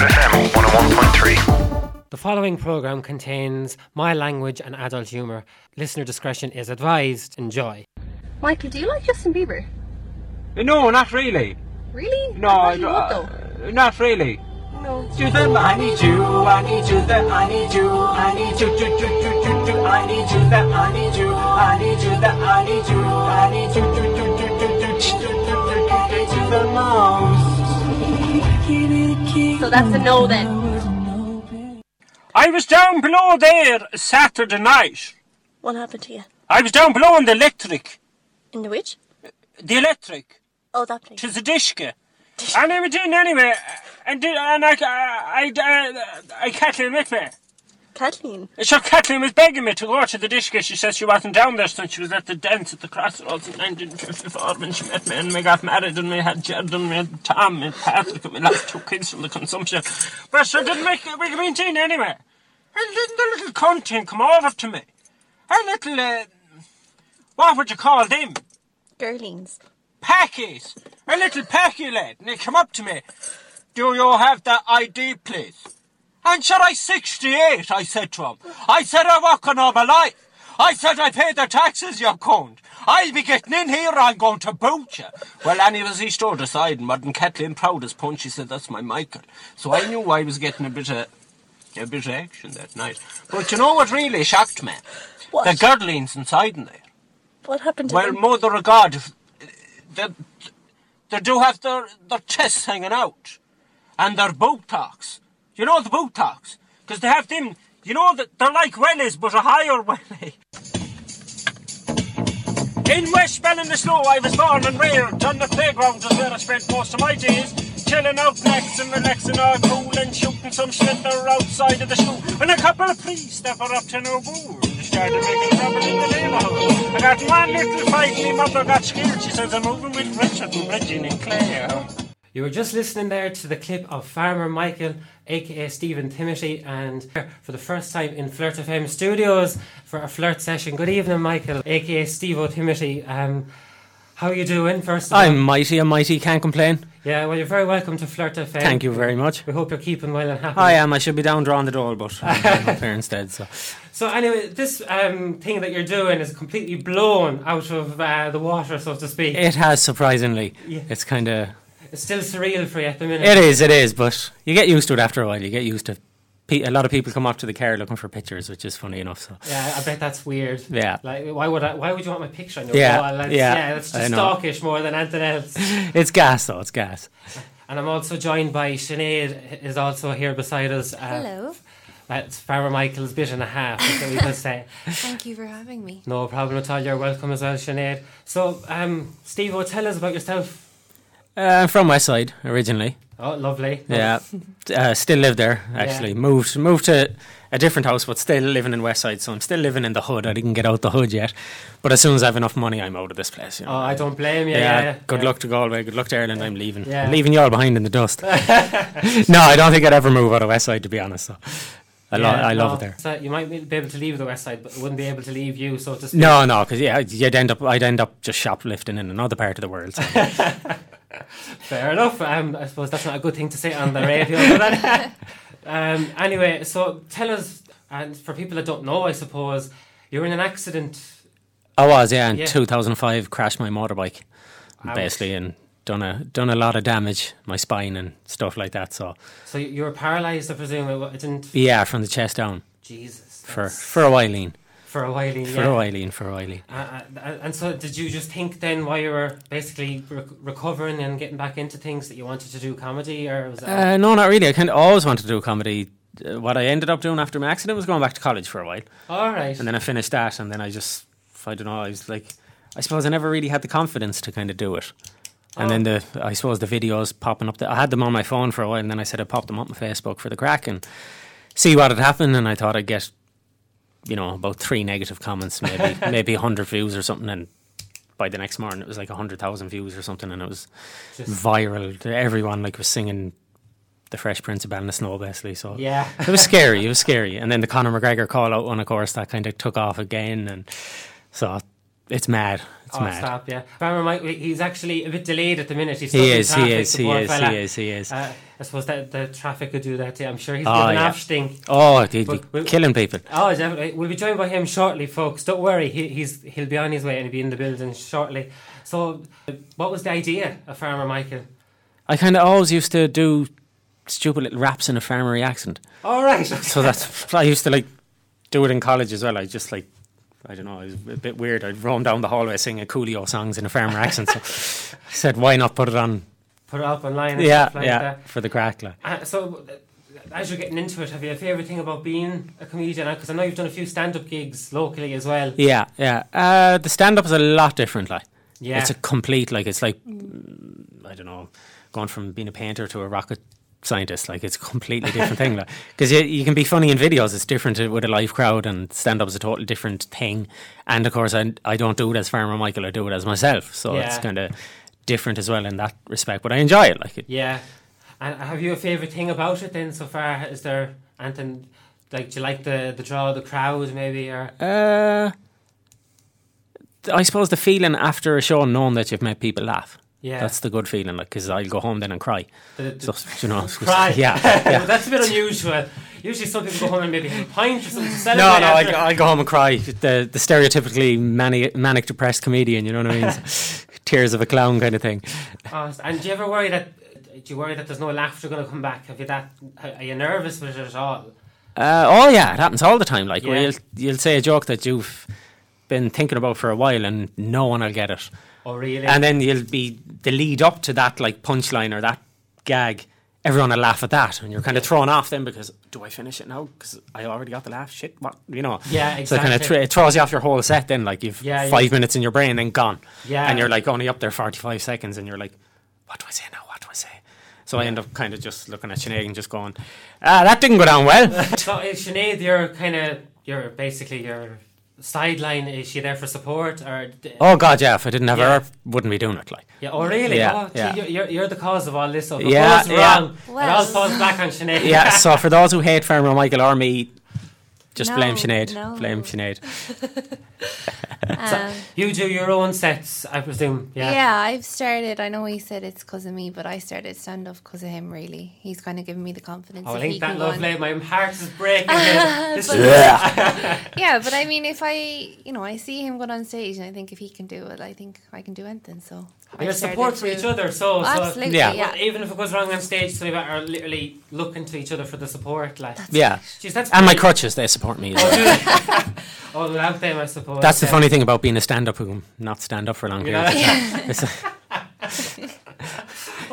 Flirt FM 101.3. The following program contains my language and adult humour. Listener discretion is advised. Enjoy. Michael, do you like Justin Bieber? No, not really. Really? No, I I thought you would, don't. Uh, not really. No. To them, I need you, I need you, that I need you, I need you, do, do, do, do, do, I need you, that I need you, I need you, that I need you, I need you, do, do, do, do, do, do, do, do, do, do, to the most. So that's a no then. I was down below there Saturday night. What happened to you? I was down below in the electric. In the which? The electric. Oh, that place. to the dishka. And I went in anyway, and, did, and I, I, I, I, Kathleen with me. Kathleen. So Kathleen was begging me to go to the dishka. She says she wasn't down there since she was at the dance at the Crossroads in 1954 when she met me and we got married and we had Jared and we had Tom and Patrick and we lost two kids from the consumption. But she didn't make it we went in anyway. And then the little cunt thing come over to me. A little, uh, what would you call them? Girlings. Packies, a little packy lad, and he come up to me. Do you have that ID, please? And said I 68, I said to him. I said I work on all my life. I said I pay the taxes, you cunt. I'll be getting in here, I'm going to boot you. Well, anyways, he stood aside and wasn't Kathleen proud as punch. She said, that's my Michael. So I knew I was getting a bit of, a bit of action that night. But you know what really shocked me? What? The girdlings inside in there. What happened to Well, them? mother of God, they, they do have their, their chests hanging out. And their buttocks. You know the buttocks? Because they have them, you know, that they're like wellies, but a higher welly. In West snow, I was born and reared. On the playground is where I spent most of my days. Chilling out next and relaxing all cool and shooting some slither outside of the school. And a couple of priests that were up to no good. Started making trouble in the neighbourhood. I got one little fight, my mother got scared. She says I'm moving with Richard and Reggie and Claire. You were just listening there to the clip of Farmer Michael, aka Stephen Timothy, and for the first time in Flirt FM studios for a flirt session. Good evening, Michael, aka Steve O'Timothy. Um, how are you doing, first of all? I'm mighty, I'm mighty, can't complain. Yeah, well, you're very welcome to Flirt FM. Thank you very much. We hope you're keeping well and happy. I am, I should be down drawing the door, but I'm up here instead, so. So anyway, this um, thing that you're doing is completely blown out of uh, the water, so to speak. It has, surprisingly. Yeah. It's kind of. It's still surreal for you at the minute. It is, it is, but you get used to it after a while. You get used to. Pe- a lot of people come up to the car looking for pictures, which is funny enough, so. Yeah, I bet that's weird. Yeah. Like, why would I? Why would you want my picture on your Yeah, wall? That's, yeah, yeah, that's just know. stalkish more than anything else. It's gas, though, it's gas. And I'm also joined by Sinead, is also here beside us. Uh, Hello. That's Farrah Michael's bit and a half, that's what we could say. Thank you for having me. No problem at all. You're welcome as well, Sinead. So, um, Steve, tell us about yourself. Uh, I'm from West Side, originally. Oh, lovely. Yeah. Uh, still live there, actually. Moved moved to a different house, but still living in West Side, so I'm still living in the hood. I didn't get out the hood yet. But as soon as I have enough money, I'm out of this place. You know? Oh, I don't blame you. Yeah, Yeah. good yeah. luck to Galway, good luck to Ireland. I'm leaving. Yeah. I'm leaving you all behind in the dust. no, I don't think I'd ever move out of West Side, to be honest. So. I, lo- Yeah, I love it there. So you might be able to leave the west side, but wouldn't be able to leave you, so to speak. No, no, because yeah, you'd end up. I'd end up just shoplifting in another part of the world. so. Fair enough. Um, I suppose that's not a good thing to say on the radio. but um, anyway, so tell us, and for people that don't know, I suppose you were in an accident. I was, yeah, in Yeah. 2005, crashed my motorbike, Ouch. basically, and done a done a lot of damage, my spine and stuff like that. So So you were paralysed, I presume. It didn't. yeah, from the chest down Jesus. for for a while, Ian. For a while. for yeah. a while, for a while. Uh, uh, and so, did you just think then, while you were basically rec- recovering and getting back into things, that you wanted to do comedy, or was that? Uh, no, not really. I kind of always wanted to do comedy. Uh, what I ended up doing after my accident was going back to college for a while. All right. And then I finished that, and then I just, I don't know, I was like, I suppose I never really had the confidence to kind of do it. And then the, I suppose the videos popping up, the, I had them on my phone for a while, and then I said I'd pop them up on Facebook for the crack and see what had happened. And I thought I'd get, you know, about three negative comments, maybe maybe a hundred views or something. And by the next morning, it was like a hundred thousand views or something, and it was Just- viral. Everyone like was singing the Fresh Prince of in the Snow, basically. So yeah. it was scary. It was scary. And then the Conor McGregor call out one, of course, that kind of took off again. And so it's mad. It's oh, mad. stop, yeah. Farmer Mike, he's actually a bit delayed at the minute. He's He stuck in is, he traffic, is, the he is, fella. he is, he is. Uh, I suppose that the traffic could do that too. I'm sure he's Oh, yeah. off. Oh, he'd be we'll- killing people. Oh, definitely. We'll be joined by him shortly, folks. Don't worry, he, he's he'll be on his way and he'll be in the building shortly. So, uh, what was the idea of Farmer Michael? I kind of always used to do stupid little raps in a farmery accent. All right. So that's I used to like do it in college as well. I just like I don't know, it was a bit weird. I'd roam down the hallway singing Coolio songs in a farmer accent. So I said, why not put it on? put it up online. And Yeah, stuff like yeah, That. for the crack. Like. Uh, so, uh, as you're getting into it, have you a favourite thing about being a comedian? Because I know you've done a few stand-up gigs locally as well. Yeah, yeah. Uh, the stand up is a lot different. Like, Yeah. it's a complete like it's like mm, I don't know, going from being a painter to a rocket scientist. Like, it's a completely different thing. Like, because you, you can be funny in videos, it's different to- with a live crowd, and stand up is a totally different thing. And of course, I I don't do it as Farmer Michael. I do it as myself. So it's kind of different as well in that respect. But I enjoy it. Like, it, Yeah. And have you a favourite thing about it then so far? Is there anything, like, do you like the, the draw of the crowd maybe? Or uh, I suppose the feeling after a show, knowing that you've made people laugh. Yeah. That's the good feeling, like, because I'll go home then and cry. the, the, So, you know, cry? Yeah, yeah. That's a bit unusual. Usually some people go home and maybe have a pint or something to No, celebrate no, I, after. I go home and cry. The the stereotypically manic, manic depressed comedian, you know what I mean? Tears of a clown kind of thing. Oh, and do you ever worry that, do you worry that there's no laughter going to come back? Have you that, are you nervous with it at all? Uh, oh yeah, it happens all the time. Like Yeah. you'll you'll say a joke that you've been thinking about for a while, and no one will get it, Oh, really? and then you'll be the lead up to that like punchline or that gag. Everyone will laugh at that, and you're kind of thrown off then because do I finish it now? Because I already got the laugh. Shit, what you know? Yeah, exactly. So it kind of exactly. it throws you off your whole set. Then like you've Yeah, yeah. five minutes in your brain, then gone. Yeah. and you're like only up there forty five seconds, and you're like, what do I say now? What do I say? So I end up kind of just looking at Sinead and just going, ah, that didn't go down well. So is you're kind of, you're basically your sideline? Is she there for support? or d- oh God, yeah. If I didn't have Yeah. her, wouldn't be doing it. Like. Yeah, oh really? Yeah, oh, gee, yeah. You're, you're, you're the cause of all this. So if Yeah, goes yeah. wrong, it all falls back on Sinead. yeah, so for those who hate Farmer Michael or me, just No, blame Sinead. no. Blame Sinead. Um, You do your own sets, I presume. Yeah. yeah. I've started. I know he said it's because of me, but I started stand up because of him. Really, he's kind of given me the confidence. Oh, I think that can lovely. My heart is breaking. here. This is- Yeah, but I mean, if I, you know, I see him going on stage, and I think if he can do it, I think I can do anything. So And your support for each other. So, so Absolutely, Yeah. yeah. Well, even if it goes wrong on stage, so we are literally looking to each other for the support. Like, Yeah. Jeez, that's And my crutches, they support me. as. Oh, without them, I suppose. That's the yeah. funny thing about being a stand up who can not stand up for a long You period. know? It's Okay.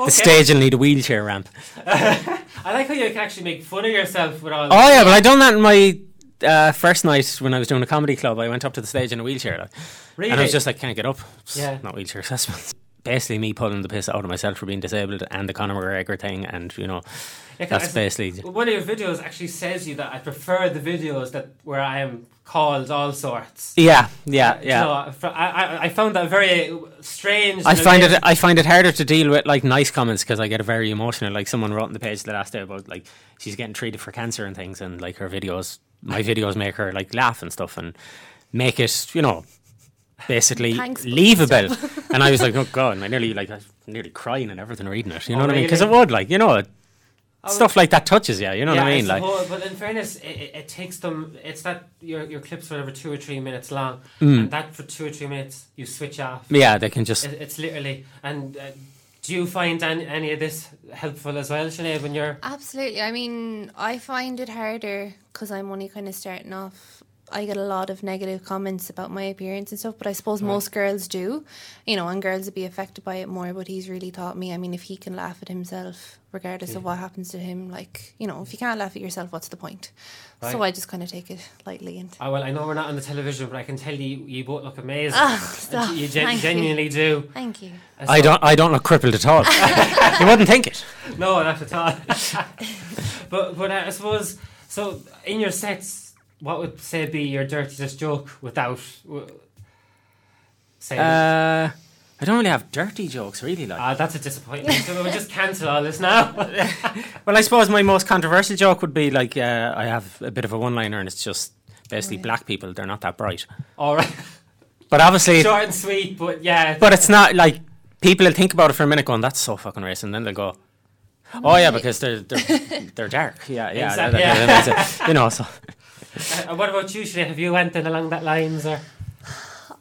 The stage will need a wheelchair ramp. I like how you can actually make fun of yourself with all. Oh, yeah, but I done that in my uh, first night when I was doing a comedy club. I went up to the stage in a wheelchair. Like, really? And I was just like, can't get up. It's Yeah. Not wheelchair accessible. Basically, me pulling the piss out of myself for being disabled and the Conor McGregor thing. And, you know, Yeah, that's basically. One of your videos actually says you that I prefer the videos that where I am called all sorts. Yeah, yeah, yeah. fr- I, I, found that very strange. I find it. I find it harder to deal with like nice comments because I get very emotional. Like someone wrote on the page the last day about like she's getting treated for cancer and things, and like her videos, my videos make her like laugh and stuff and make it, you know, basically Thanks, but leavable. and I was like, oh god, and I nearly like I was nearly crying and everything reading it. You know Oh, what I mean? Because it would like you know it, Oh, stuff like that touches you. You know yeah, what I mean? Like suppose, but in fairness, it, it, it takes them. It's that your your clips are whatever two or three minutes long, Mm. and that for two or three minutes you switch off. yeah, they can just It, it's literally. And uh, do you find any, any of this helpful as well, Sinead, when you're? Absolutely. I mean, I find it harder because I'm only kind of starting off. I get a lot of negative comments about my appearance and stuff, but I suppose most girls do, you know, and girls would be affected by it more. But he's really taught me. I mean, if he can laugh at himself, regardless of what happens to him, like you know, if you can't laugh at yourself, what's the point? So I just kind of take it lightly and. Oh, well, I know we're not on the television, but I can tell you, you both look amazing. Oh, stop. you gen- Thank you. genuinely do. Thank you. And I don't I don't look crippled at all. you wouldn't think it. No, not at all. but but uh, I suppose so. In your sets, what would say be your dirtiest joke without saying? Uh, I don't really have dirty jokes, really. Like, Ah, that's a disappointment. so we'll just cancel all this now. well, I suppose my most controversial joke would be like uh, I have a bit of a one-liner, and it's just basically yeah. black people. They're not that bright. all right. But obviously, short and sweet, but yeah. but it's not like people will think about it for a minute, going, "That's so fucking racist," and then they'll go. Oh yeah, because they're they're, they're dark. Yeah, yeah, Exact- that- yeah. that- that's it. you know. So Uh, what about you, Sinead? Have you went in along that lines or?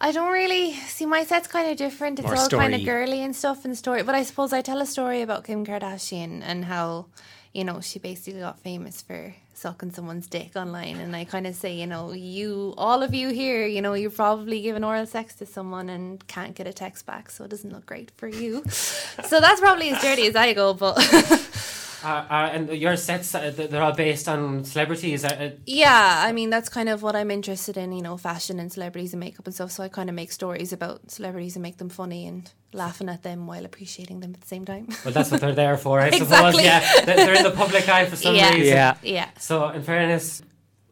I don't really see my set's kind of different. It's More all kind of girly and stuff and story. But I suppose I tell a story about Kim Kardashian and how, you know, she basically got famous for sucking someone's dick online. And I kind of say, you know, you, all of you here, you know, you're probably giving oral sex to someone and can't get a text back, so it doesn't look great for you. so that's probably as dirty as I go. But Uh, uh, and your sets uh, they're all based on celebrities. Uh, uh, yeah, I mean, that's kind of what I'm interested in, you know, fashion and celebrities and makeup and stuff. So I kind of make stories about celebrities and make them funny and laughing at them while appreciating them at the same time. well, that's what they're there for, I suppose. Exactly. Yeah, They- they're in the public eye for some yeah. reason. Yeah. Yeah. So, in fairness,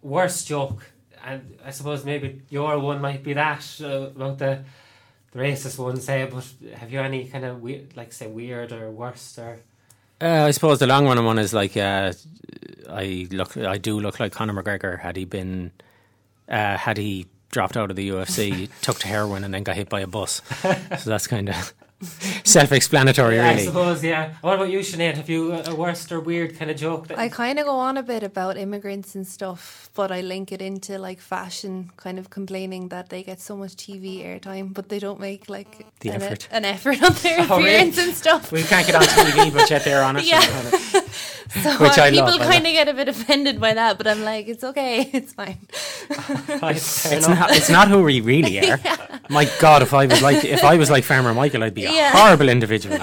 worst joke, and I suppose maybe your one might be that uh, about the the racist one, say. But have you any kind of weird, like say, weird or worst or? Uh, I suppose the long run one is like uh, I look, I do look like Conor McGregor had he been, uh, had he dropped out of the UFC, took to heroin, and then got hit by a bus. so that's kind of self-explanatory, Yeah, I suppose. Yeah. What about you, Sinead? Have you a a worst or weird kind of joke? That I kind of go on a bit about immigrants and stuff, but I link it into like fashion, kind of complaining that they get so much TV airtime, but they don't make like The an, effort. an effort on their Oh, really? appearance and stuff. We can't get on TV, but yet they're on it. Yeah. So Which I people love, I kind of get a bit offended by that, but I'm like, it's okay, it's fine. It's not, it's not who we really are. My God, if I was like if I was like Farmer Michael, I'd be a Yeah. horrible individual.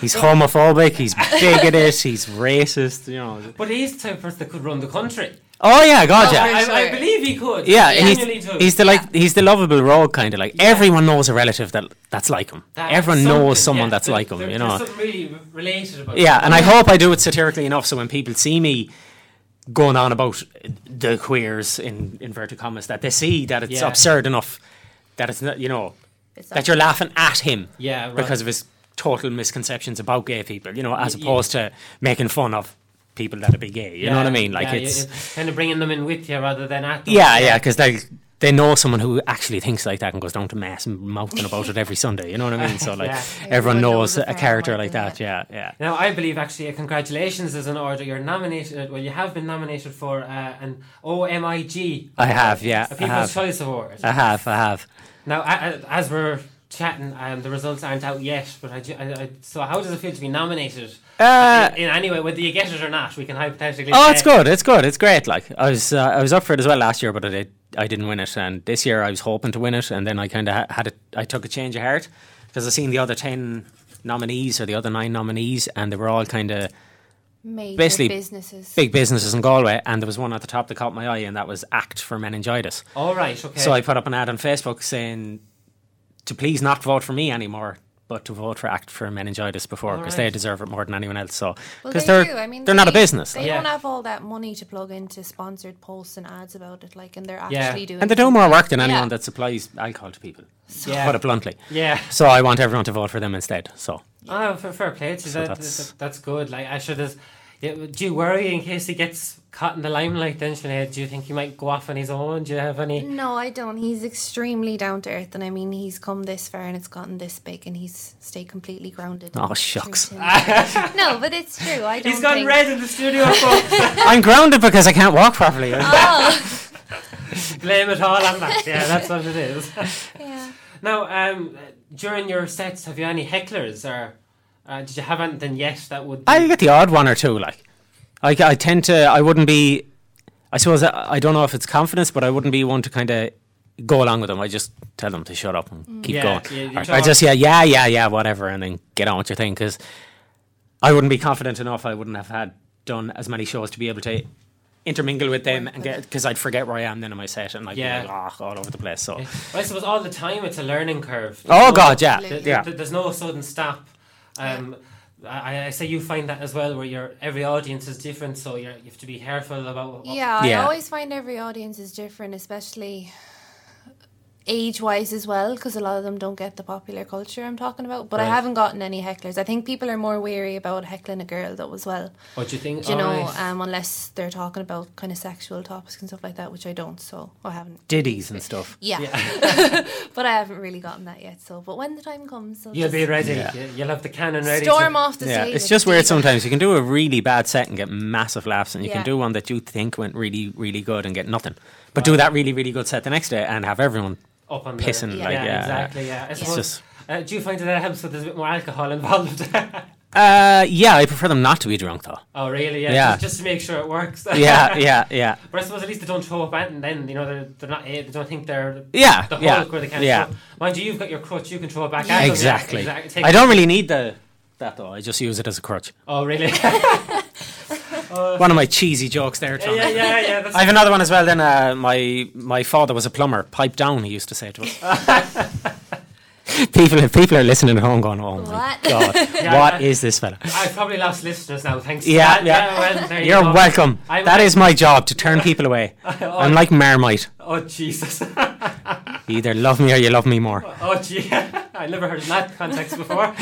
He's homophobic. He's bigoted. He's racist. You know. But he's the type of person that could run the country. Oh yeah, God Oh, yeah. I, I believe he could. Yeah, I he's, genuinely he's the like he's the lovable rogue kind of like everyone knows a relative that that's like him. That's everyone knows someone yeah. that's There- like him. there- You know. something really related about. Yeah, it. and I hope I do it satirically enough so when people see me going on about the queers in inverted commas that they see that it's Yeah. absurd enough that it's not you know It's that you're laughing at him Yeah, right. because of his total misconceptions about gay people, you know, as Y- opposed to making fun of people that are big gay. You know what I mean? Like yeah, it's kind of bringing them in with you rather than at them. yeah, yeah, because they they know someone who actually thinks like that and goes down to mass and mouthing about it every Sunday. You know what I mean? So like Yeah. everyone knows a a character like that. Yeah, yeah. Now, I believe actually, uh, congratulations is in order. You're nominated. Well, you have been nominated for uh, an OMIG. I have, yeah, a People's have. Choice Award. I have, I have. Now, a- a- as we're chatting, um, the results aren't out yet. But I, I, I, so, how does it feel to be nominated? Uh, in, in any way, whether you get it or not, we can hypothetically. Oh, it's good. It's good. It's great. Like I was, uh, I was up for it as well last year, but I did, I didn't win it. And this year, I was hoping to win it, and then I kind of ha- had it. I took a change of heart because I seen the other ten nominees or the other nine nominees, and they were all kind of Major Basically, businesses. big businesses in Galway. And there was one at the top that caught my eye, and that was Act for Meningitis. All right. Okay. So I put up an ad on Facebook saying to please not vote for me anymore. But to vote for Act for Meningitis before, because they deserve it more than anyone else. So, Well, because they are. I mean, they're not a business. They Yeah. don't have all that money to plug into sponsored posts and ads about it, like, and they're Yeah. actually doing. And they do more work than Yeah. anyone that supplies alcohol to people. Yeah. Put it bluntly. yeah. So I want everyone to vote for them instead. So Oh, fair, fair play. To So that, that's- that's, that's good. Like I should have. Yeah, do you worry in case he gets caught in the limelight? Then Sinead, do you think he might go off on his own? Do you have any? No, I don't. He's extremely down to earth, and I mean, he's come this far and it's gotten this big, and he's stayed completely grounded. Oh, shucks. no, but it's true. I don't. He's gone think- red in the studio, folks. I'm grounded because I can't walk properly. Oh, Blame it all on that. Yeah, that's what it is. yeah. now, um, during your sets, have you any hecklers or uh, did you have anything Yes, that would? I get the odd one or two. Like I, I tend to. I wouldn't be. I suppose I, I don't know if it's confidence, but I wouldn't be one to kind of go along with them. I just tell them to shut up and keep Yeah, going. yeah, Or I just yeah, yeah, yeah, yeah, whatever, and then get on with your thing. Because I wouldn't be confident enough. I wouldn't have had done as many shows to be able to intermingle with them and get because I'd forget where I am then in my set and I'd Yeah. be like oh, all over the place. So Well, I suppose all the time it's a learning curve. oh There's god, yeah, no- yeah. th- There's no sudden stop. Um, I, I say you find that as well, where your every audience is different, so you're, you have to be careful about. What, Yeah, Yeah. I always find every audience is different, especially age wise as well, because a lot of them don't get the popular culture I'm talking about. But I haven't gotten any hecklers. I think people are more wary about heckling a girl though as well. What do you think? Do you know, Alright. um, unless they're talking about kind of sexual topics and stuff like that, which I don't. So I haven't. Ditties and stuff. Yeah, but I haven't really gotten that yet. So, but when the time comes, so You'll just be ready. Yeah. You- You'll have the cannon ready. storm to, off the Yeah, stage. it's just weird sometimes. You can do a really bad set and get massive laughs, and you Yeah. can do one that you think went really, really good and get nothing. But do that really, really good set the next day and have everyone Up on the, pissing. Yeah. Like, yeah, yeah, exactly. Yeah, I It's suppose, just- uh, do you find that that helps with there's a bit more alcohol involved? Uh, yeah, I prefer them not to be drunk though. oh, really? Yeah. Yeah. Just, just to make sure it works. Yeah, yeah, yeah, But I suppose at least they don't throw up and then you know they're, they're not eh, they don't think they're yeah, the yeah, Hulk where they can't yeah. throw. Mind you, you've got your crutch, you can throw it back Yeah. Exactly. Yeah, exactly. I don't really need the that though. I just use it as a crutch. Oh, really? One of my cheesy jokes there, Tom. yeah, yeah, yeah. That's I have another one as well. Then uh, my my father was a plumber. Pipe down, he used to say to us. people, people are listening at home, going, "Oh my What? god, Yeah, what I- is this fella?" I've probably lost listeners now. Thanks. to Yeah, that. yeah. well, there you You're go. welcome. I'm- That is my job to turn people away. I'm like Marmite. Oh Jesus. Either love me or you love me more. Oh gee, I never heard in that context before.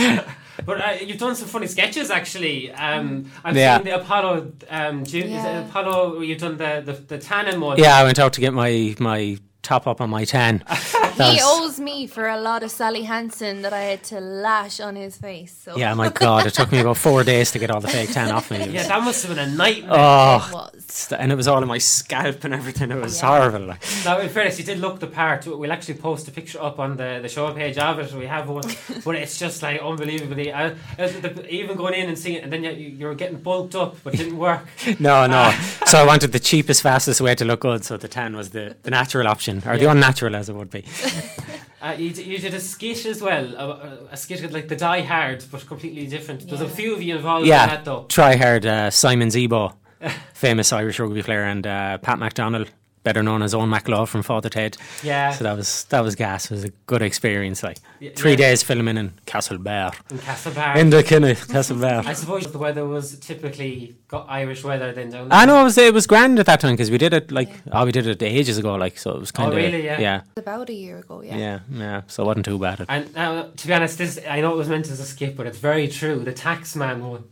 But uh, you've done some funny sketches actually. Um, I've Yeah. seen the Apollo. Um, Ju- is Yeah. it Apollo? You've done the the, the tannin one. Yeah, I went out to get my my top up on my tan. That He owes me for a lot of Sally Hansen that I had to lash on his face. So yeah, my God, it took me about four days to get all the fake tan off me. Yeah, that must have been a nightmare. it Oh, was. and it was all in my scalp and everything. It was Yeah. horrible. Now, in fairness, you did look the part. We'll actually post a picture up on the, the show page of it. We have one, but it's just like unbelievably. I, uh, the, even going in and seeing it, and then you, you're getting bulked up, but it didn't work. No, no. so I wanted the cheapest, fastest way to look good. So the tan was the, the natural option, or the unnatural as it would be. Uh, you, d- you did a skit as well, a, a skit with, like the Die Hard, but completely different. There's a few of you involved yeah, in that though. try hard. Uh, Simon Zebo, famous Irish rugby player, and uh, Pat McDonnell, better known as Eoin McLove from Father Ted. Yeah, So that was that was gas. It was a good experience. Like Yeah, three yeah. days filming in Castlebar, in Castlebar. in the kind of I suppose the weather was typically got Irish weather then down I know it was it was grand at that time because we did it like oh we did it ages ago like so it was kind of oh, really? Yeah. yeah About a year ago, yeah. yeah yeah so it wasn't too bad. And uh, to be honest, this I know it was meant as a skip, but it's very true. The taxman one.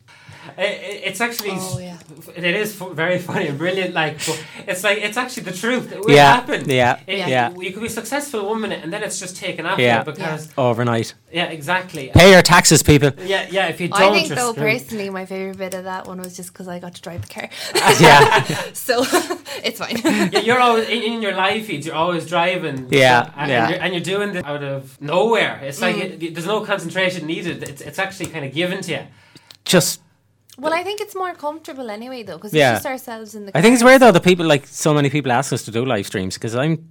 I- I- It's actually Oh, yeah. it is very funny and brilliant. Like, but it's like it's actually the truth. It will Yeah, happen. yeah, It- yeah. You could be successful one minute and then it's just taken after Yeah. because Overnight, yeah, exactly. pay your taxes, people. Yeah, yeah. If you don't, I think though screwed. personally my favorite bit of that one was just because I got to drive the car, yeah, so it's fine. Yeah, you're always in, in your live feeds. You're always driving. Yeah, and, yeah. And, you're, and you're doing this out of nowhere. It's like Mm. it, there's no concentration needed. It's, it's actually kind of given to you. just well, I think it's more comfortable anyway though because Yeah. it's just ourselves in the. I think it's weird though The people like so many people ask us to do live streams because I'm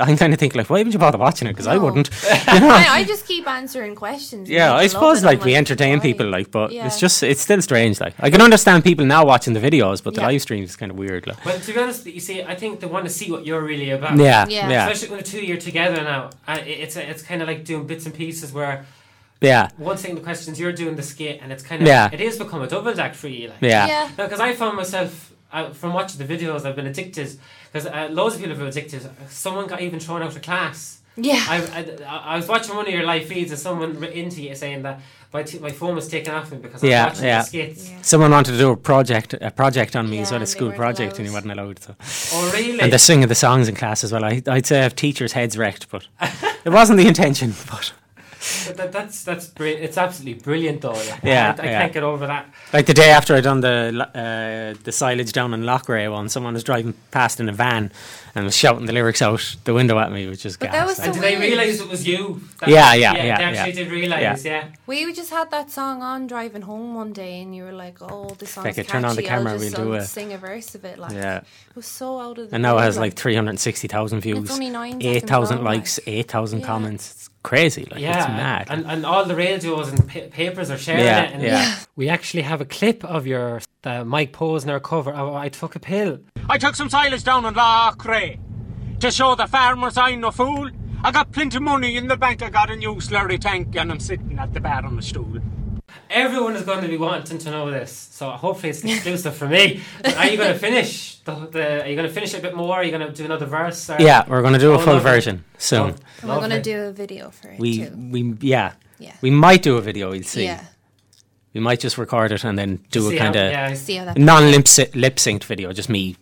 I'm kind of think like why would you bother watching it because I wouldn't. You know? I, I just keep answering questions. Yeah, I suppose like I'm we entertain why? people, like, but Yeah. it's just it's still strange. Like, I can understand people now watching the videos, but the Yeah. live stream is kind of weird. Like, Well, to be honest, you see, I think they want to see what you're really about. yeah, Yeah. yeah, Especially when the two of you're together now, it- it's it's kind of like doing bits and pieces where yeah, one thing the questions you're doing the skit, and it's kind of Yeah. it is become a double act for you. Like. yeah, Yeah. Because I found myself uh, from watching the videos, I've been addicted because uh, loads of people have been addicted. Someone got even thrown out of class. Yeah. I, I, I was watching one of your live feeds and someone writ into you saying that my, t- my phone was taken off me because I was Yeah, watching yeah. the skits. Yeah. Someone wanted to do a project, a project on me as Yeah, well, a school weren't project, and he allowed. wasn't allowed. So, Oh, really? and the singing the songs in class as well. I, I'd say I have teachers' heads wrecked, but it wasn't the intention. But But that, that's that's brilliant. It's absolutely brilliant, though. Like, Yeah, I, I yeah. can't get over that. like the day after I done the uh, the silage down in Loughrea one, someone was driving past in a van and was shouting the lyrics out the window at me, which is But gas. that was like. And So did they realise it was you? That- Yeah, yeah, yeah, They actually yeah. did realise. Yeah. We just had that song on driving home one day, and you were like, "Oh, this song's Like, catchy. turn on the camera, I'll just we'll do it." sing a verse of it." Like, Yeah. it was so out of the. And now it has like 360,000 views, eight thousand likes, 8,000 Yeah. comments. It's crazy. Like, Yeah, it's mad. And, and all the radios and pa- papers are sharing Yeah, it. And yeah. We actually have a clip of your the Mike Posner cover of I Took a Pill. I took some silage down on Loughrea to show the farmers I'm no fool. I got plenty of money in the bank. I got a new slurry tank and I'm sitting at the bar on the stool. Everyone is going to be wanting to know this, so hopefully it's exclusive for me. But are you going to finish the, the? Are you going to finish it a bit more? Are you going to do another verse? Or? Yeah, we're going to do a Oh, full lovely. version soon. Oh, we're going to do a video for it we too. we yeah Yeah. we might do a video. We'll see. Yeah. We might just record it and then do See a kind of yeah, See how that non lip lip synced video, just me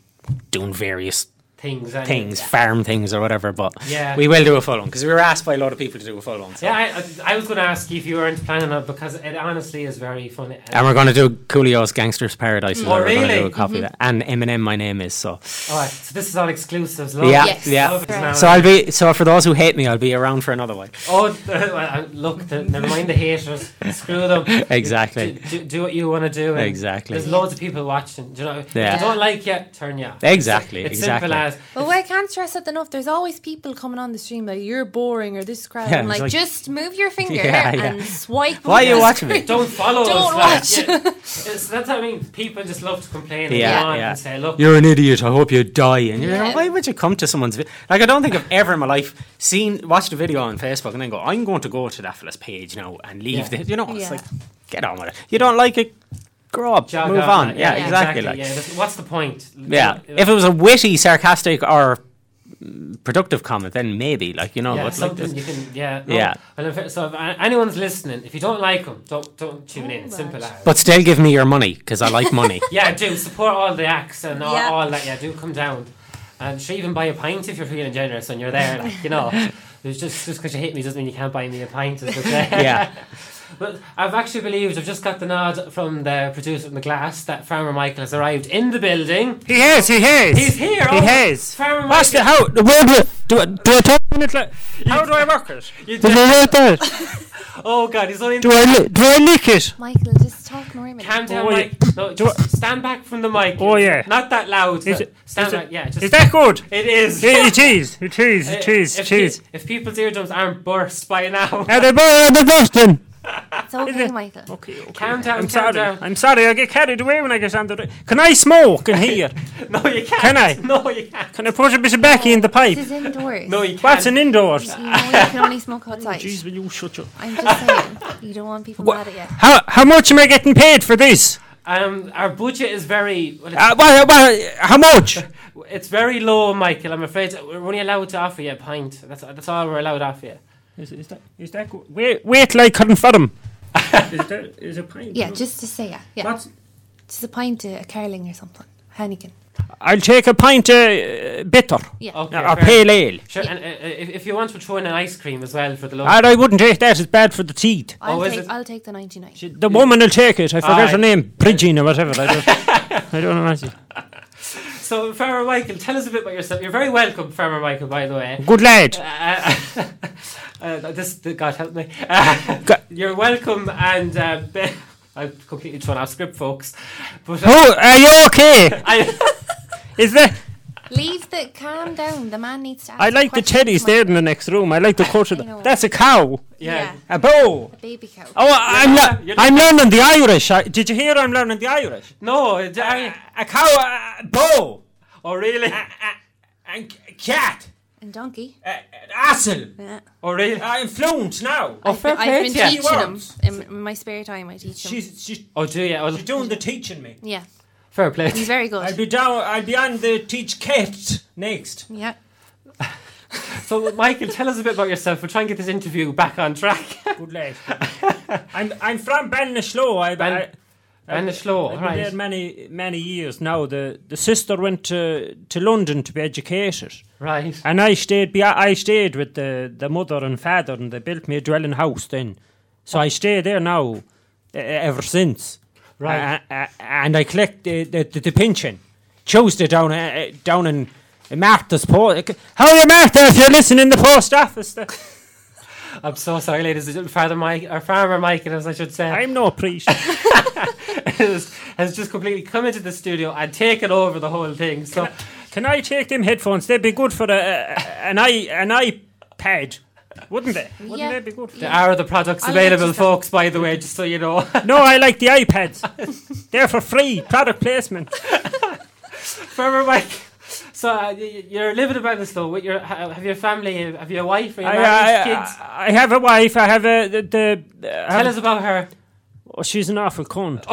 doing various things. and- things, farm things or whatever. But Yeah. we will do a full one because we were asked by a lot of people to do a full one. So. Yeah, I, I, was going to ask you if you weren't planning on it because it honestly is very funny. And we're going to do Coolio's Gangsters Paradise. Oh. Really? do a copy of mm-hmm. that. And Eminem, my name is so. All right, so this is all exclusives. Yeah, Yes. yeah. Love. So I'll be. So for those who hate me, I'll be around for another one. Oh, look, the, never mind the haters. Screw them. Exactly. Do, do, do what you want to do. Exactly. There's loads of people watching. Do you know? Yeah. If they don't like you, turn you. Exactly, It's exactly. Simple as. But I can't stress it enough. There's always people coming on the stream like you're boring or this crowd. Yeah, I'm like, like- just move your finger Yeah, yeah. and swipe. Why are you the watching me? Don't follow Don't us. watch. Like, yeah. It's, that's what I mean. People just love to complain and Yeah, go on yeah. and say, look, You're an idiot. I hope you die. And you're Yeah. like, why would you come to someone's vi- like? I don't think I've ever in my life seen watched a video on Facebook and then go, I'm going to go to that fella's page now and leave Yeah. the. You know, it's Yeah. like get on with it. You don't like it, grow up, jog move on. on. Like, Yeah, exactly. Like, yeah, what's the point? yeah. If it was a witty, sarcastic, or productive comment, then maybe like you know, yeah, but like this. you can, yeah, no. Yeah. Well, if, so if anyone's listening, if you don't like them, don't don't tune in. It's simple as. But still, give me your money because I like money. Yeah, do support all the acts and all, Yeah. all that. Yeah, do come down, and sure even buy a pint if you're feeling generous and you're there. Like you know, there's just just because you hate me doesn't mean you can't buy me a pint. As they say. Yeah. But I've actually believed I've just got the nod from the producer in the glass that Farmer Michael has arrived in the building. He has, he has. He's here. He oh, has. Farmer What's the, Michael. how, the word, do, I- do I talk in it like, how do I work it? You Do did- I write that? oh God, he's only. Do I, li- do I lick it? Michael, just talk normally. Calm down, Oh, yeah. Mike. No, Do just stand back from the mic. Oh, yeah. Not that loud. Is it- stand is it- back. Yeah, just. Is that good? It is. It, it is, it is, it is, if, uh, it is. pe- if people's eardrums aren't burst by now, Are they, are the Boston? It's okay, Michael. Okay, okay. calm down. I'm calm sorry. down. I'm sorry. I get carried away when I get on the. Can I smoke in here? No, you can't. Can I? No, you can't. Can I put a bit of backy in the pipe? This is indoors. No, you can't. What's an indoors? You know you can only smoke outside. Jeez, will you shut your? I'm just saying. You don't want people mad at you. How how much am I getting paid for this? Um, our budget is very. Well, it's, Uh, what, what, how much? it's very low, Michael. I'm afraid we're only allowed to offer you a pint. That's that's all we're allowed to offer you. Is, is that is that good? Wait wait till I confirm. is that is a pint? Yeah, just to say, yeah. yeah. What's, Just a pint of a Carling or something. Heineken. I'll take a pint of uh, bitter Yeah. Okay. or fair. pale ale. Sure, and uh, if, if you want to throw in an ice cream as well for the low. And I wouldn't take that. It's bad for the teeth. I'll, Oh, is take, it? I'll take the 99. The woman will take it. I forget Aye. her name. Bridging or whatever. I don't, I don't know. So, Farmer Michael, tell us a bit about yourself. You're very welcome, Farmer Michael, by the way. Good lad. Uh, uh, this, God help me. Uh, Go- you're welcome, and uh, I've completely thrown off script, folks. But uh, Oh, are you okay? I, Is that? Leave the. Calm down. The man needs to ask I like the questions, teddies there in the next room. I like the culture. I. That's a cow. yeah. A bow. A baby cow. Oh, I'm, le- you're I'm learning the Irish. I, did you hear I'm learning the Irish? No, it- I, A cow, a bow, oh really? and cat, And donkey. an assel. Yeah. Oh really? I'm fluent now. Oh, I've, fair been- play I've been to you. teaching him. Words. In, in my spare time, I teach him. She's, she's, Oh, do you? Oh, she's doing the teaching me. yeah. Fair play. He's very good. I'll be down. I'll be on the teach Kate next. yeah. So, Michael, tell us a bit about yourself. We'll try and get this interview back on track. Good lad. I'm I'm from Ballinasloe. I, Ban- I, Ballinasloe, I've been right. there many many years now. The the sister went to to London to be educated, Right. and I stayed. Be, I stayed with the the mother and father, and they built me a dwelling house then. So I stay there now, ever since. Right. Uh, uh, and I clicked the the, the, the pension. Tuesday down uh, uh, down in. Martha's post. How are you, Martha? If you're listening in the post office, the- I'm so sorry, ladies and. Father Mike, or Farmer Michael, as I should say, I'm no priest. has, has just completely come into the studio and taken over the whole thing. So, Can I take them headphones? They'd be good for a, a, an i an iPad, wouldn't they? Wouldn't Yeah. they be good? there are the products I'll available, register. folks, by the way, just so you know. No, I like the iPads. They're for free product placement. Farmer Mike. So uh, y- you're living about this though. With your ha- have your family? Have your wife? Are you I, married? I, kids? I, I have a wife. I have a the. the I Tell us about her. Oh, she's an awful cunt.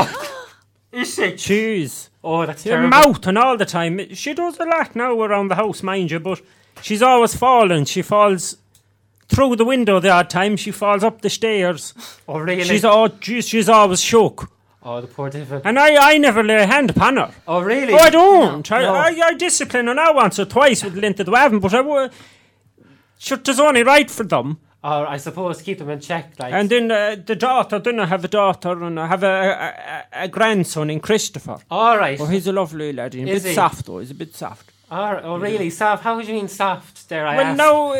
Is she? Jeez. Oh, that's Your terrible. mouth and all the time. She does a lot now around the house, mind you, but she's always falling. She falls through the window the odd time. She falls up the stairs. Oh, really? She's all, geez, she's always shook. oh, the poor devil. And I, I never lay a hand upon her. Oh, really? Oh, I don't. I, No. I, I discipline her now once or twice with Lint of the Waven, but I would. Sure, it's only right for them. Oh, I suppose keep them in check. Like. And then uh, the daughter, then I have a daughter and I have a, a, a, grandson in Christopher. all right. Oh, he's a lovely lad. He's a Is bit he? soft though. He's a bit soft. All right. Oh, really? Soft? How would you mean soft? There, I well, ask. no, uh,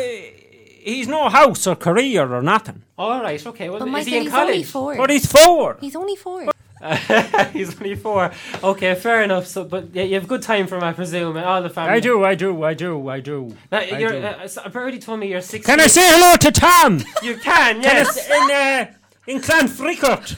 he's no house or career or nothing. All right. Okay. Well, But is Michael, he in he's only college? four. But he's four. He's only four. he's only four. Okay, fair enough. So, but yeah, you have good time for him, I presume, and all the family. I do, I do, I do, I do. Now, I you're, do. uh, so Birdie told me you're six. Can I say hello to Tom? You can, Can I yes. in uh, in Clonfricott.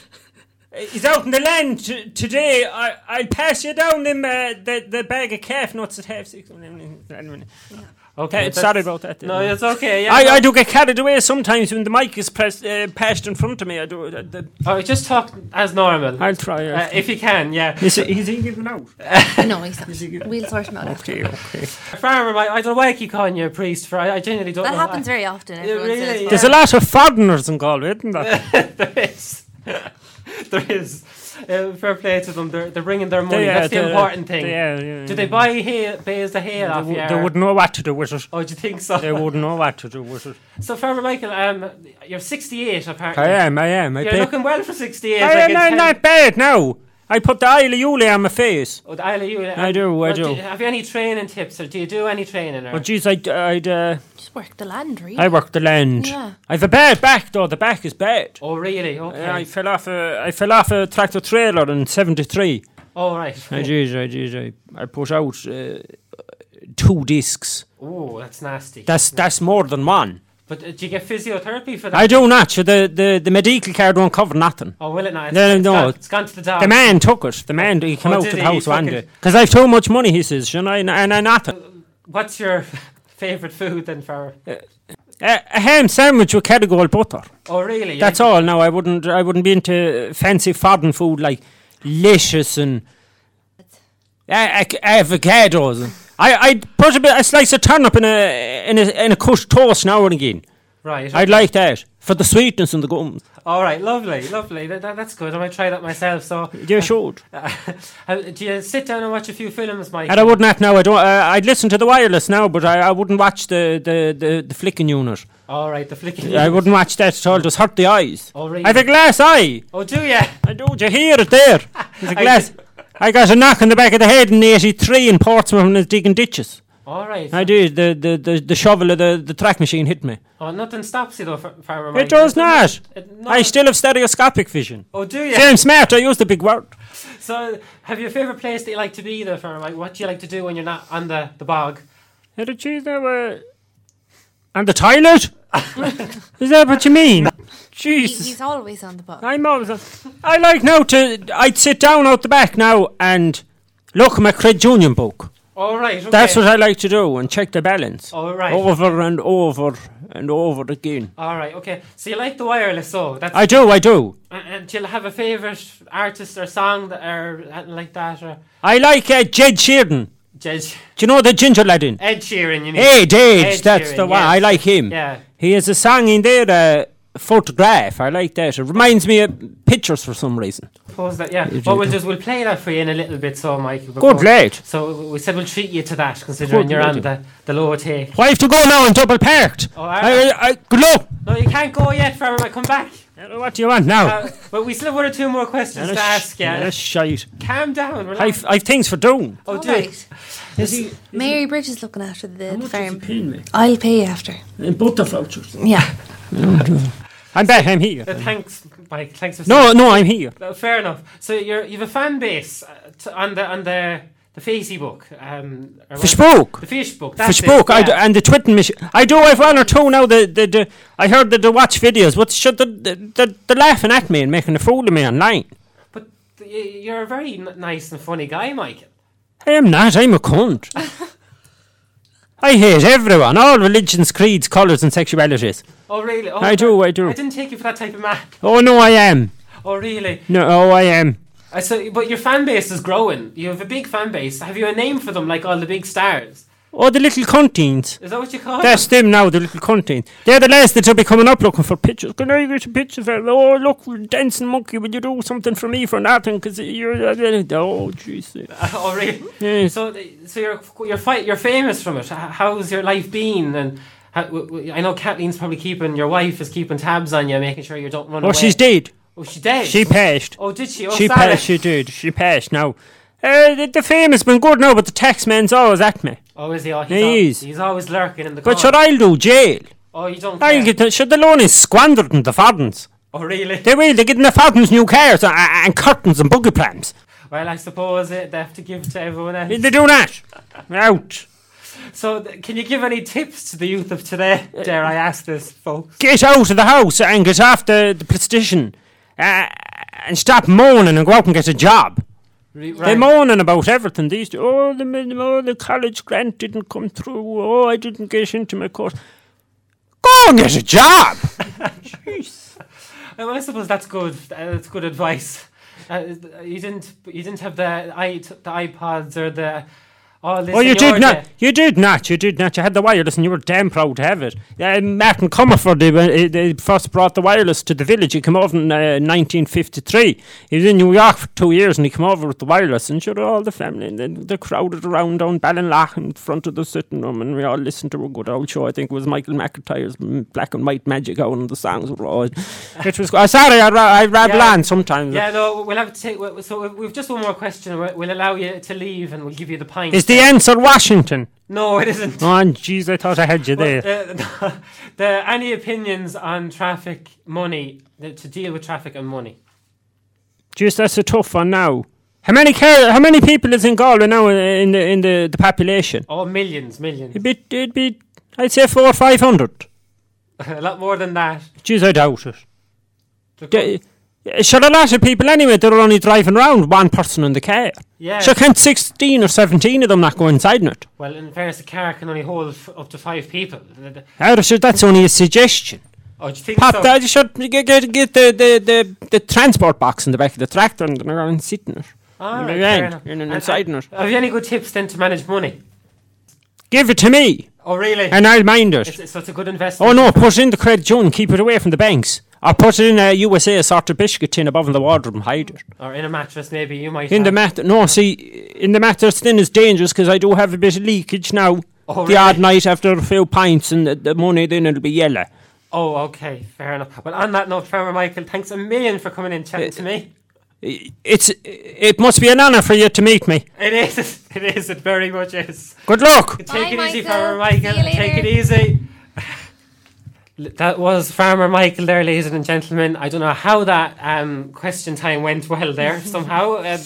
He's out in the land t- today. I I'll pass you down them uh, the the bag of calf nuts at half six. Okay, sorry that's- about that. No, it's okay. Yeah. I, no. I do get carried away sometimes when the mic is pressed, uh, passed in front of me. I do. Uh, the, Oh, just talk as normal. I'll try. uh, if you can, yeah. is, he, is he giving out? no, he's not. We'll sort him out after. Okay, okay. Farmer, I, I don't know why I keep calling you a priest. For I, I genuinely don't That know. happens very often. Everyone really? says, Yeah. There's a lot of foreigners in Galway, isn't there? there is. there is. Uh, fair play to them. They're, they're bringing their money. They, uh, That's the important thing. uh, yeah, Do they buy hay, bales of hay off you? they wouldn't know what to do with it. Oh, do you think so? They wouldn't know what to do with it. So, Farmer Michael, um, you're 68 apparently. I am, I am. I You're pay- looking well for 68. I like am not, 10 not bad now. I put the Isle of Yule on my face. Oh, the Isle of Yule. I do, I Well, do. Have you any training tips, or do you do any training? Or? But geez, I'd, I'd uh, work the land, really. I work the land. Yeah. I've a bad back though. The back is bad. oh, really? Okay. I fell off a, I fell off a tractor trailer in '73. oh, right. I did, I did. I, I put out uh, two discs. Oh, that's nasty. That's that's more than one. but uh, do you get physiotherapy for that? I do not. so The the the medical card won't cover nothing. oh, will it not? It's, No, it's no. Gone, it's gone to the dog. The man took it. The man he came Oh, out did to the he? house one day because I've too much money. He says, and I and I nothing. What's your favourite food then, Farmer? A, a ham sandwich with Kerrygold butter. Oh, really? That's all. Now I wouldn't. I wouldn't be into fancy foreign food like licious and uh, avocados. and- I I'd put a bit a slice of turnip in a in a in a crushed toast now and again. Right. I'd like that for the sweetness and the gums. All right. Lovely. Lovely. That, that, that's good. I might try that myself. So, You should. uh, do you sit down and watch a few films, Mike? And I wouldn't have now. I don't. Uh, I'd listen to the wireless now, but I, I wouldn't watch the the the, the flicking unit. All right. The flicking. I wouldn't watch that at all. Just hurt the eyes. Oh, really? I have a glass eye. Oh, do you? I do. You hear it there? There's a I glass. I got a knock on the back of the head in '83 in Portsmouth when I was digging ditches. All right. I did. The the, the, the shovel of the, the track machine hit me. Oh, nothing stops you though, Far- Farmer Mike. It does not. It- no- I still have stereoscopic vision. Oh, do you? Same smart. I use the big word. So, have you a favourite place that you like to be, though, Farmer Mike? What do you like to do when you're not on the, the bog? How did you know? Uh, and the toilet? Is that what you mean? He- Jesus. he's always on the bog. I'm always. A, I like now to. I'd sit down out the back now and look at my credit union book. All right. Okay. That's what I like to do and check the balance. All right. Over and over and over again. All right. Okay. So you like the wireless, so that's. I do, I do. and, and do you have a favourite artist or song that or like that or? I like uh, Jed Sheeran. Jed, Do you know the ginger lad in? Ed Sheeran, you mean? Ed that's Sheeran, the one. yes. I like him. Yeah. He has a song in there, uh, Photograph. I like that. It reminds me of pictures for some reason. Suppose that. Yeah. If What you we'll do. do is we'll play that for you in a little bit, so Mike. Good lad. So we said we'll treat you to that, considering Good you're on the the low take. Why have to go now and double parked? Oh, I, are you? I, I, good luck. No, you can't go yet, Farmer. Mike. Come back. What do you want now? Uh, but we still have one or two more questions to ask you. That's shite. Calm down. Relax. I've, I've things for doing. oh, All do right. Is he, Mary Bridge is looking after the farm. paying me? I'll pay you after. In butter vouchers. Yeah. I'm back, I'm here. Uh, thanks, Mike. Thanks for No, no, I'm here. Uh, fair enough. So you're you've a fan base uh, t- on the on the the Facebook. Um, Facebook. The Fishbook. That's Fishbook, it, I do, and the Twitten mission. I do have one or two now. The, the, the I heard that they watch videos, but should the, the, the, they're laughing at me and making a fool of me online. But you're a very n- nice and funny guy, Mike. I am not. I'm a cunt. I hate everyone, all religions, creeds, colours, and sexualities. Oh really? Oh, I do, I do. I didn't take you for that type of man. Oh no, I am. Oh, really? No, oh, I am. I so, but your fan base is growing. You have a big fan base. Have you a name for them, like all the big stars? Oh, the little cuntings. Is that what you call That's them now, the little cuntings. They're the lads that will be coming up looking for pictures. Can I get a picture? For, oh, look, dancing monkey, will you do something for me for nothing? Because you're. Uh, uh, uh, oh, jeez. them? oh, really? Yeah. So, so you're you're fi- you're famous from it. How's your life been? And how, I know Kathleen's probably keeping your wife is keeping tabs on you, making sure you don't run away. Oh, away. she's dead. Oh, she dead. She passed. Oh, did she? Oh, she sorry. passed, she did. She passed now. Uh, the, the fame has been good now, but the tax man's always at me. Oh, is he? Oh, he's, He al- is. he's always lurking in the But corner. should I'll do jail? Oh, you don't. I'll care. get the, should the loan is squandered in the Fardens. Oh, really? They will, they're getting the Fardens new cars and, and curtains and buggy plans. Well, I suppose it, they have to give to everyone else. They do that. Out. So, th- can you give any tips to the youth of today? Dare I ask this, folks? Get out of the house and get off the, the PlayStation. Uh, and stop moaning and go out and get a job. Re- They're moaning about everything these days. Oh, the, oh, the college grant didn't come through. Oh, I didn't get into my course. Go and get a job. Well, I suppose that's good. Uh, that's good advice. Uh, you didn't. You didn't have the i the iPods or the this. Oh, you did not. You did not. You did not. You had the wireless, and you were damn proud to have it. Uh, Martin Comerford, they, uh, they first brought the wireless to the village. He came over in uh, 1953. He was in New York for two years, and he came over with the wireless. And showed all the family, and then they crowded around down Ballinlough in front of the sitting room, and we all listened to a good old show. I think it was Michael McIntyre's Black and White Magic out, and the songs were all. It was. Oh, sorry, I, ra- I rabble Yeah. on sometimes. Yeah, no, we'll have to take. So we've just one more question. We'll we'll allow you to leave, and we'll give you the pint. Is the answer Washington? No, it isn't. Oh, jeez, I thought I had you there. uh, the, any opinions on traffic money the, to deal with traffic and money? Just that's a tough one now. How many car- How many people is in Galway now in the in the, the population? Oh, millions, millions. It'd be, it'd be I'd say four or five hundred. a lot more than that. Jeez, I doubt it. Sure, a lot of people anyway. They're only driving around one person in the car. Yeah. Sure, can't sixteen or seventeen of them not go inside in it? Well, in fairness, the car can only hold f- up to five people. How sure, that's only a suggestion. Oh, do you think Pop so? that. You should get get, get the, the, the, the transport box in the back of the tractor and they're going sit in it. All right, fair enough. in And- inside in it. Have you any good tips then to manage money? Give it to me, Oh, really? and I'll mind it. It's, so it's a good investment. Oh no, put it in the credit union, keep it away from the banks. Or put it in uh, a USA assorted biscuit tin above in the wardrobe and hide it. Or in a mattress, maybe you might. In the have. mat, no, see, in the mattress tin is dangerous because I do have a bit of leakage now. Oh, the really? odd night after a few pints and the, the money then it'll be yellow. Oh, okay, fair enough. Well, on that note, Farmer Michael, thanks a million for coming in chatting to me. It's, it must be an honour for you to meet me. It is, it is, it very much is. Good luck. Take Bye, it easy, Michael. Farmer Michael. See you Take it easy. That was Farmer Michael there, ladies and gentlemen. I don't know how that um, question time went well there somehow. Um,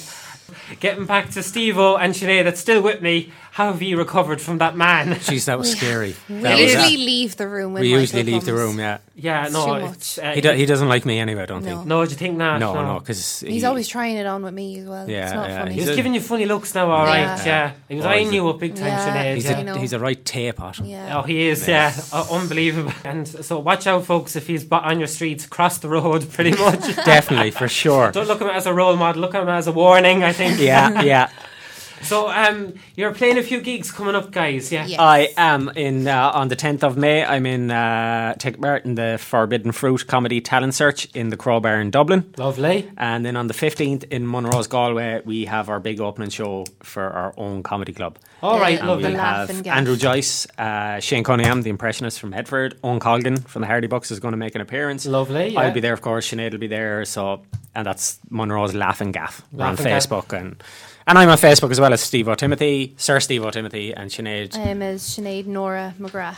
getting back to Steve O and Sinead that's still with me. How have you recovered from that man? Jeez, that was scary. We That was- usually leave the room when we usually Michael leave the room, yeah. yeah, It's no. too It's, uh, He, do, he doesn't like me anyway, I don't No. think. no, do you think not? No, no, because He's always trying it on with me as well. Yeah, it's not yeah, funny. He's He's giving you funny looks now, all right. Yeah. Yeah, he was eyeing you up big time, Yeah. Sinead. he's, yeah. A, he's a right tape at him. Yeah. Oh, he is, yeah, Uh, unbelievable. And so, watch out, folks, if he's on your streets, cross the road, pretty much. Definitely, for sure. Don't look at him as a role model. Look at him as a warning. I think. yeah, yeah. So, um, you're playing a few gigs coming up, guys. Yeah. Yeah. I am in uh, on the 10th of May. I'm in uh, take part in the Forbidden Fruit comedy talent search in the Crowbar in Dublin. Lovely. And then on the 15th in Monroe's Galway, we have our big opening show for our own comedy club. All right, And lovely. We'll have Gaff. Andrew Joyce, uh, Shane Cunningham, the impressionist from Headford, Owen Colgan from the Hardy Bucks is going to make an appearance. Lovely, yeah. I'll be there, of course. Sinead will be there. So, and that's Monroe's Laughing Gaff. We're on Laughing Gaff. Facebook and and I'm on Facebook as well as Steve O'Timothy, Sir Steve O'Timothy, and Sinead. I am as Sinead Nora McGrath.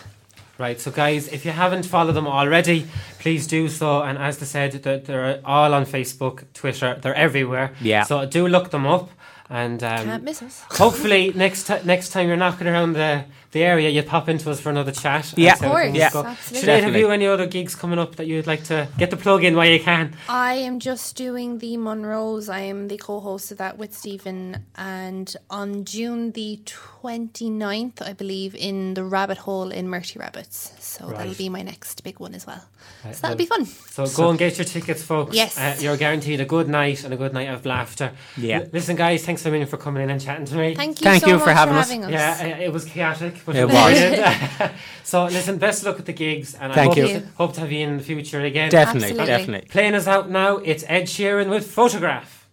Right, so guys, if you haven't followed them already, please do so. And as I said, they're, they're all on Facebook, Twitter, they're everywhere. Yeah. So do look them up. And um, Can't miss us. hopefully next ti next time you're knocking around the, the area, you pop into us for another chat. Yeah. see how Of course, things yeah. go. absolutely. Sinead, have you any other gigs coming up that you'd like to get the plug in while you can? I am just doing the Monroes. I am the co-host of that with Stephen, and on June the 29th, I believe, in the Rabbit Hole in Murty Rabbitt's. So that'll be my next big one as well. Right, So that'll well, be fun. So, go and get your tickets, folks. Yes. Uh, you're guaranteed a good night and a good night of laughter. Yeah. L- listen, guys, thanks so million for coming in and chatting to me. Thank you Thank so you much for having us. having us. Yeah, uh, it was chaotic, but It was. was. so, listen, best of luck with the gigs, and Thank I hope, you. To, hope to have you in the future again. Definitely, Absolutely. definitely. Playing us out now, it's Ed Sheeran with Photograph.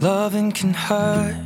Loving can hurt.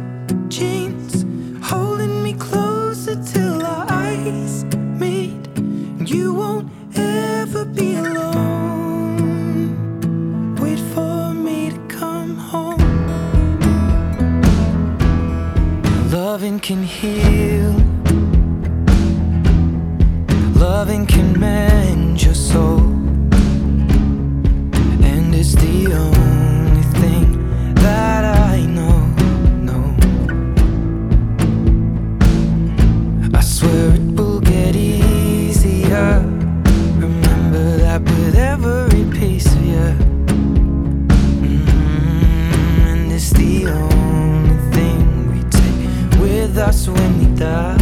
Loving can heal. Loving can mend with us when